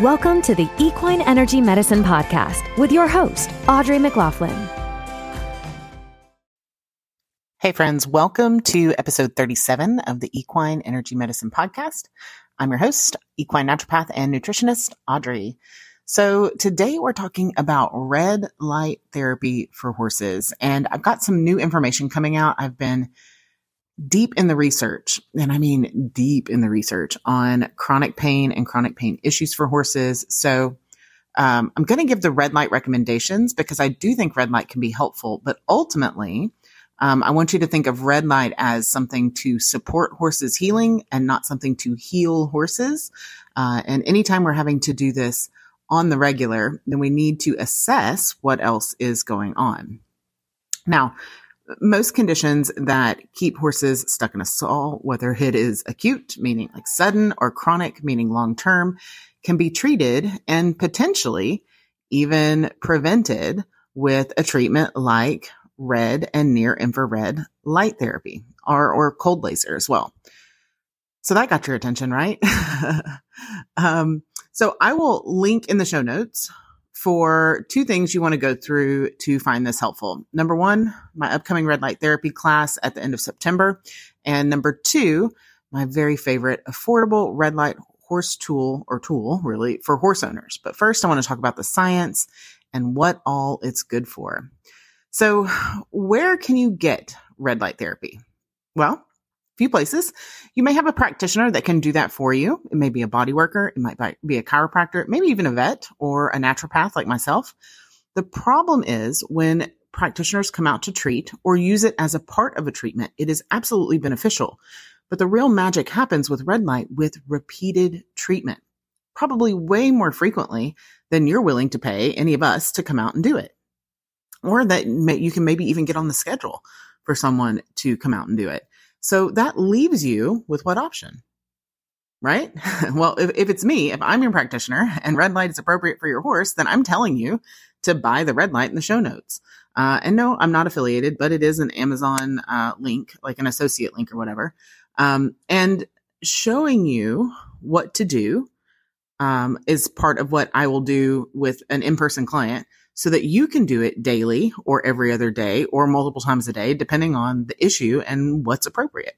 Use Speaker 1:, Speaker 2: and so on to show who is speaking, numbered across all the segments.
Speaker 1: Welcome to the Equine Energy Medicine Podcast with your host, Audrey McLaughlin.
Speaker 2: Hey, friends, welcome to episode 37 of the Equine Energy Medicine Podcast. I'm your host, equine naturopath and nutritionist, Audrey. So today we're talking about red light therapy for horses. And I've got some new information coming out. I've been deep in the research, and I mean deep in the research on chronic pain and chronic pain issues for horses. So um, I'm going to give the red light recommendations because I do think red light can be helpful, but ultimately, um, I want you to think of red light as something to support horses healing and not something to heal horses. Uh, and anytime we're having to do this on the regular, then we need to assess what else is going on. Now, most conditions that keep horses stuck in a stall, whether it is acute, meaning like sudden, or chronic, meaning long term, can be treated and potentially even prevented with a treatment like red and near infrared light therapy or, or cold laser as well. So that got your attention, right? um, so I will link in the show notes for two things you want to go through to find this helpful. Number one, my upcoming red light therapy class at the end of September. And number two, my very favorite affordable red light horse tool or tool really for horse owners. But first, I want to talk about the science and what all it's good for. So where can you get red light therapy? Well, few places. You may have a practitioner that can do that for you. It may be a body worker. It might be a chiropractor, maybe even a vet or a naturopath like myself. The problem is when practitioners come out to treat or use it as a part of a treatment, it is absolutely beneficial. But the real magic happens with red light with repeated treatment, probably way more frequently than you're willing to pay any of us to come out and do it. Or that may, you can maybe even get on the schedule for someone to come out and do it. So that leaves you with what option? Right? well, if, if it's me, if I'm your practitioner and red light is appropriate for your horse, then I'm telling you to buy the red light in the show notes. Uh, and no, I'm not affiliated, but it is an Amazon uh, link, like an associate link or whatever. Um, and showing you what to do um, is part of what I will do with an in person client so that you can do it daily or every other day or multiple times a day, depending on the issue and what's appropriate.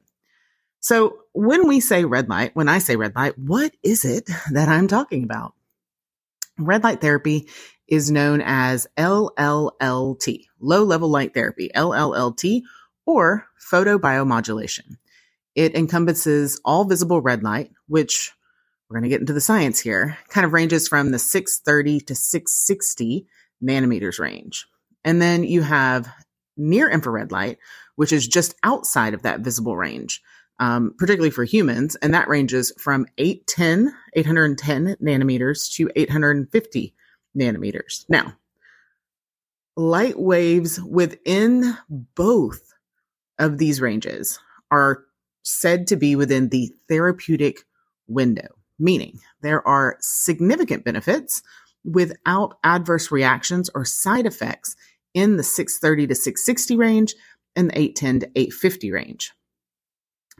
Speaker 2: So when we say red light, when I say red light, what is it that I'm talking about? Red light therapy is known as LLLT, low level light therapy, LLLT, or photobiomodulation. It encompasses all visible red light, which we're going to get into the science here, kind of ranges from the 630 to 660 nanometers range. And then you have near infrared light, which is just outside of that visible range, um, particularly for humans. And that ranges from 810, 810 nanometers to 850 nanometers. Now, light waves within both of these ranges are said to be within the therapeutic window, meaning there are significant benefits without adverse reactions or side effects in the 630 to 660 range and the 810 to 850 range.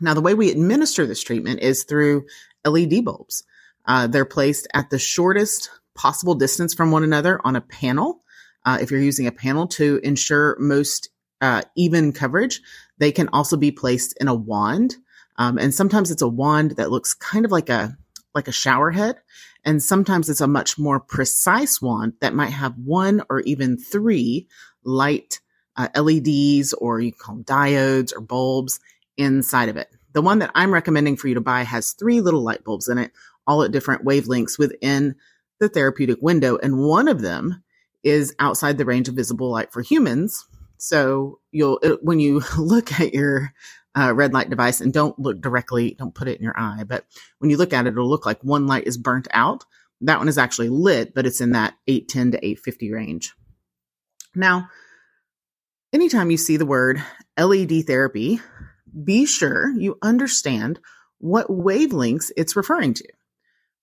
Speaker 2: Now, the way we administer this treatment is through LED bulbs. Uh, they're placed at the shortest possible distance from one another on a panel. Uh, if you're using a panel to ensure most uh, even coverage, they can also be placed in a wand. Um, and sometimes it's a wand that looks kind of like a like a shower head. And sometimes it's a much more precise wand that might have one or even three light uh, LEDs or you call them diodes or bulbs inside of it. The one that I'm recommending for you to buy has three little light bulbs in it, all at different wavelengths within the therapeutic window. And one of them is outside the range of visible light for humans. So you'll, when you look at your uh, red light device and don't look directly, don't put it in your eye, but when you look at it, it'll look like one light is burnt out. That one is actually lit, but it's in that 810 to 850 range. Now, anytime you see the word LED therapy, be sure you understand what wavelengths it's referring to.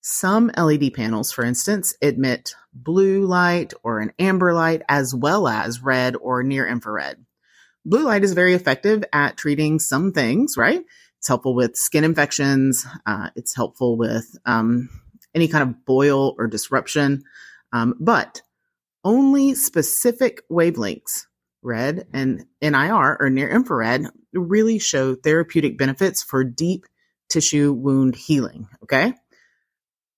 Speaker 2: Some LED panels, for instance, emit blue light or an amber light as well as red or near infrared blue light is very effective at treating some things, right? It's helpful with skin infections. Uh, it's helpful with um, any kind of boil or disruption. Um, but only specific wavelengths, red and NIR or near infrared, really show therapeutic benefits for deep tissue wound healing. Okay.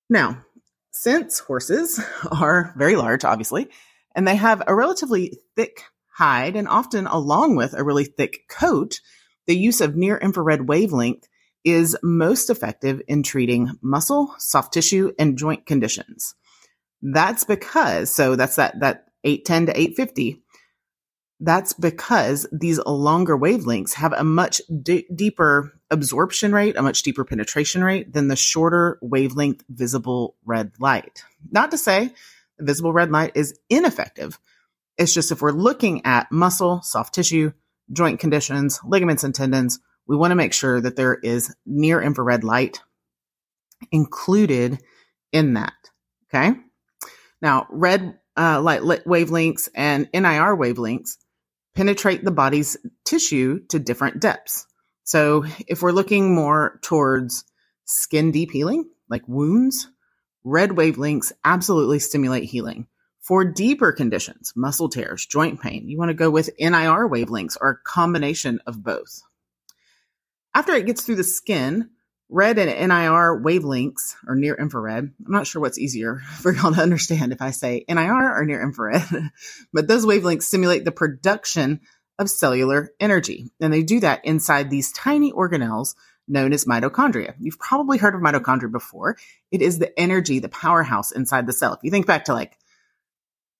Speaker 2: Now, since horses are very large, obviously, and they have a relatively thick hide and often along with a really thick coat, the use of near infrared wavelength is most effective in treating muscle, soft tissue, and joint conditions. That's because, so that's that, that 810 to 850. That's because these longer wavelengths have a much d- deeper absorption rate, a much deeper penetration rate than the shorter wavelength visible red light. Not to say visible red light is ineffective. It's just if we're looking at muscle, soft tissue, joint conditions, ligaments and tendons, we want to make sure that there is near infrared light included in that. Okay. Now, red uh, light wavelengths and NIR wavelengths penetrate the body's tissue to different depths. So, if we're looking more towards skin deep healing, like wounds, red wavelengths absolutely stimulate healing. For deeper conditions, muscle tears, joint pain, you want to go with NIR wavelengths or a combination of both. After it gets through the skin, red and NIR wavelengths or near infrared. I'm not sure what's easier for y'all to understand if I say NIR or near infrared, but those wavelengths simulate the production of cellular energy. And they do that inside these tiny organelles known as mitochondria. You've probably heard of mitochondria before. It is the energy, the powerhouse inside the cell. If you think back to like,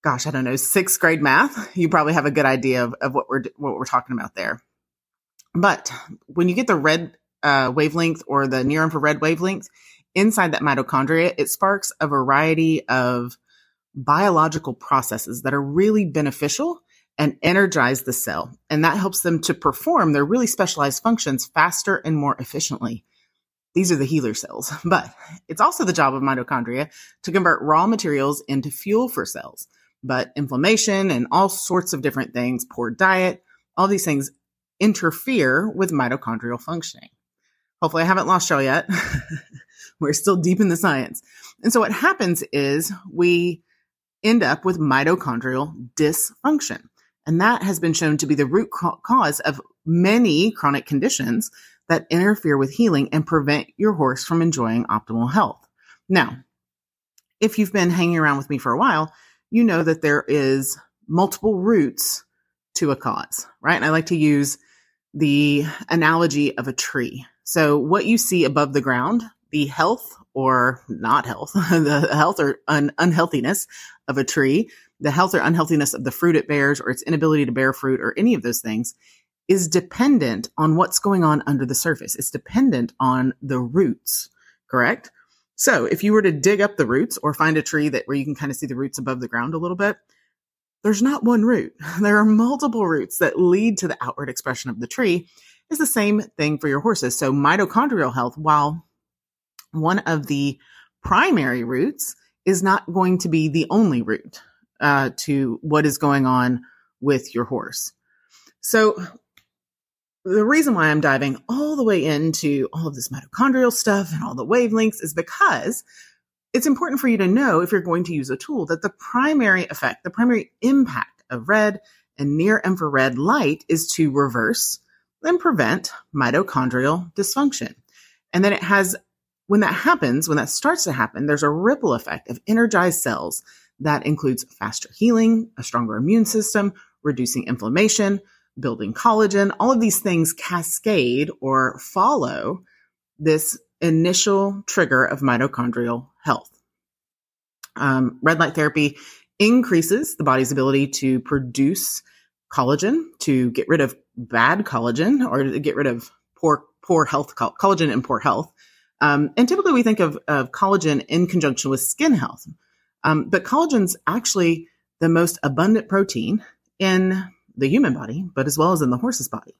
Speaker 2: gosh, I don't know, sixth grade math, you probably have a good idea of, of what we're, what we're talking about there. But when you get the red uh, wavelength or the near infrared wavelength inside that mitochondria, it sparks a variety of biological processes that are really beneficial and energize the cell. And that helps them to perform their really specialized functions faster and more efficiently. These are the healer cells, but it's also the job of mitochondria to convert raw materials into fuel for cells. But inflammation and all sorts of different things, poor diet, all these things interfere with mitochondrial functioning. Hopefully, I haven't lost y'all yet. We're still deep in the science. And so, what happens is we end up with mitochondrial dysfunction. And that has been shown to be the root cause of many chronic conditions that interfere with healing and prevent your horse from enjoying optimal health. Now, if you've been hanging around with me for a while, you know that there is multiple roots to a cause, right? And I like to use the analogy of a tree. So what you see above the ground, the health or not health, the health or un- unhealthiness of a tree, the health or unhealthiness of the fruit it bears or its inability to bear fruit or any of those things is dependent on what's going on under the surface. It's dependent on the roots, correct? So if you were to dig up the roots or find a tree that where you can kind of see the roots above the ground a little bit, there's not one root. There are multiple roots that lead to the outward expression of the tree. Is the same thing for your horses. So mitochondrial health, while one of the primary roots is not going to be the only root uh, to what is going on with your horse. So the reason why I'm diving all the way into all of this mitochondrial stuff and all the wavelengths is because it's important for you to know if you're going to use a tool that the primary effect, the primary impact of red and near infrared light is to reverse and prevent mitochondrial dysfunction. And then it has, when that happens, when that starts to happen, there's a ripple effect of energized cells that includes faster healing, a stronger immune system, reducing inflammation, building collagen. All of these things cascade or follow this initial trigger of mitochondrial health. Um, red light therapy increases the body's ability to produce collagen, to get rid of bad collagen or to get rid of poor poor health collagen and poor health. Um, and typically we think of, of, collagen in conjunction with skin health. Um, but collagen's actually the most abundant protein in the human body, but as well as in the horse's body.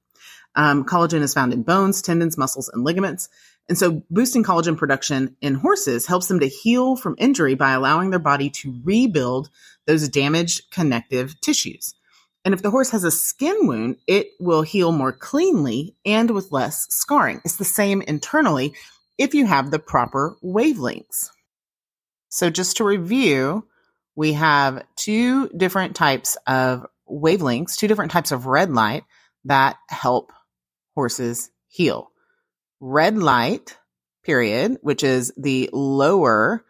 Speaker 2: Um, collagen is found in bones, tendons, muscles, and ligaments. And so boosting collagen production in horses helps them to heal from injury by allowing their body to rebuild those damaged connective tissues. And if the horse has a skin wound, it will heal more cleanly and with less scarring. It's the same internally if you have the proper wavelengths. So just to review, we have two different types of wavelengths, two different types of red light that help horses heal. Red light, period, which is the lower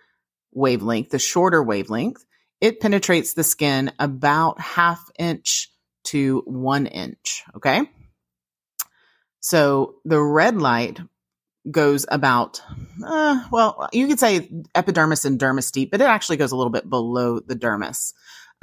Speaker 2: wavelength, the shorter wavelength, it penetrates the skin about half inch to one inch. Okay. So the red light goes about, uh, well, you could say epidermis and dermis deep, but it actually goes a little bit below the dermis.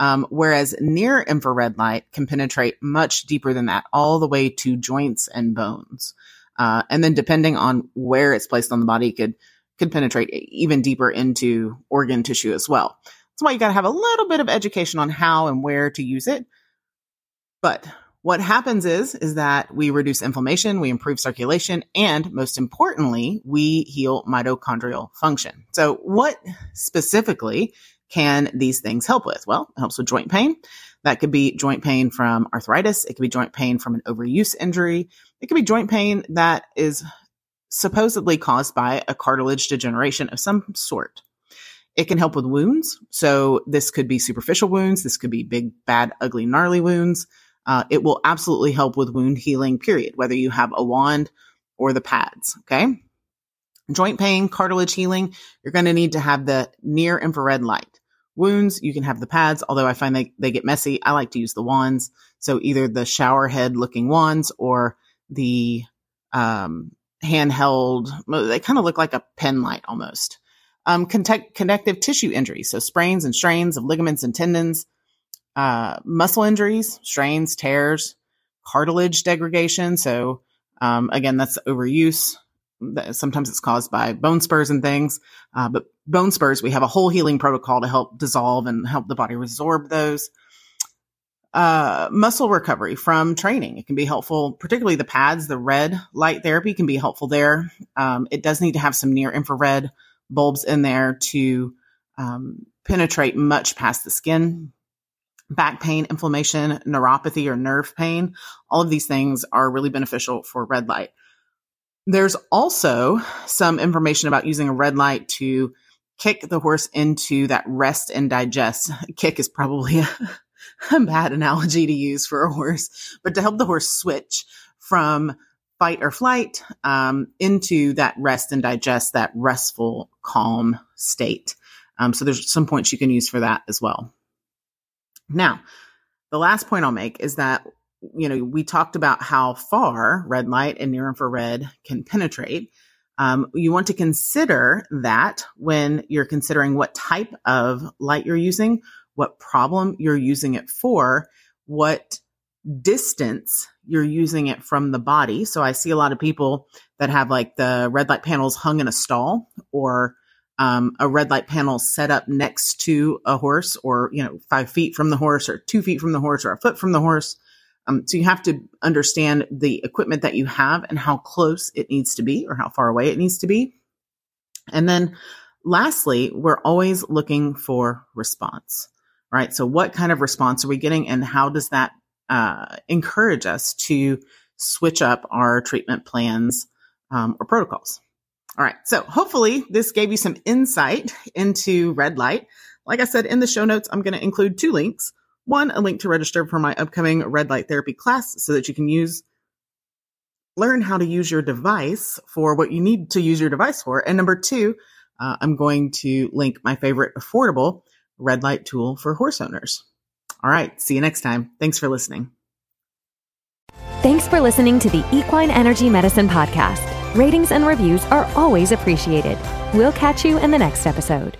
Speaker 2: Um, whereas near infrared light can penetrate much deeper than that, all the way to joints and bones. Uh, and then depending on where it's placed on the body, could could penetrate even deeper into organ tissue as well. That's why you got to have a little bit of education on how and where to use it. But what happens is, is that we reduce inflammation, we improve circulation, and most importantly, we heal mitochondrial function. So what specifically can these things help with? Well, it helps with joint pain. That could be joint pain from arthritis. It could be joint pain from an overuse injury. It could be joint pain that is supposedly caused by a cartilage degeneration of some sort. It can help with wounds. So this could be superficial wounds. This could be big, bad, ugly, gnarly wounds. Uh, it will absolutely help with wound healing, period, whether you have a wand or the pads. Okay. Joint pain, cartilage healing, you're going to need to have the near infrared light. Wounds, you can have the pads, although I find they, they get messy. I like to use the wands. So either the shower head looking wands or the um, handheld, they kind of look like a pen light almost. Um, connective tissue injuries, so sprains and strains of ligaments and tendons, uh, muscle injuries, strains, tears, cartilage degradation. So, um, again, that's overuse. Sometimes it's caused by bone spurs and things. Uh, but bone spurs, we have a whole healing protocol to help dissolve and help the body resorb those. Uh, muscle recovery from training. It can be helpful, particularly the pads, the red light therapy can be helpful there. Um, it does need to have some near infrared bulbs in there to um, penetrate much past the skin back pain, inflammation, neuropathy, or nerve pain. All of these things are really beneficial for red light. There's also some information about using a red light to kick the horse into that rest and digest. Kick is probably a, a bad analogy to use for a horse, but to help the horse switch from fight or flight um, into that rest and digest, that restful, calm state. Um, so there's some points you can use for that as well. Now, the last point I'll make is that, you know, we talked about how far red light and near infrared can penetrate. Um, you want to consider that when you're considering what type of light you're using, what problem you're using it for, what distance you're using it from the body. So I see a lot of people that have like the red light panels hung in a stall or um, a red light panel set up next to a horse or, you know, five feet from the horse or two feet from the horse or a foot from the horse. Um, so you have to understand the equipment that you have and how close it needs to be or how far away it needs to be. And then lastly, we're always looking for response, right? So what kind of response are we getting and how does that uh, encourage us to switch up our treatment plans um, or protocols? All right. So hopefully this gave you some insight into red light. Like I said in the show notes, I'm going to include two links. One, a link to register for my upcoming red light therapy class so that you can use, learn how to use your device for what you need to use your device for. And number two, uh, I'm going to link my favorite affordable red light tool for horse owners. All right. See you next time. Thanks for listening.
Speaker 1: Thanks for listening to the Equine Energy Medicine Podcast. Ratings and reviews are always appreciated. We'll catch you in the next episode.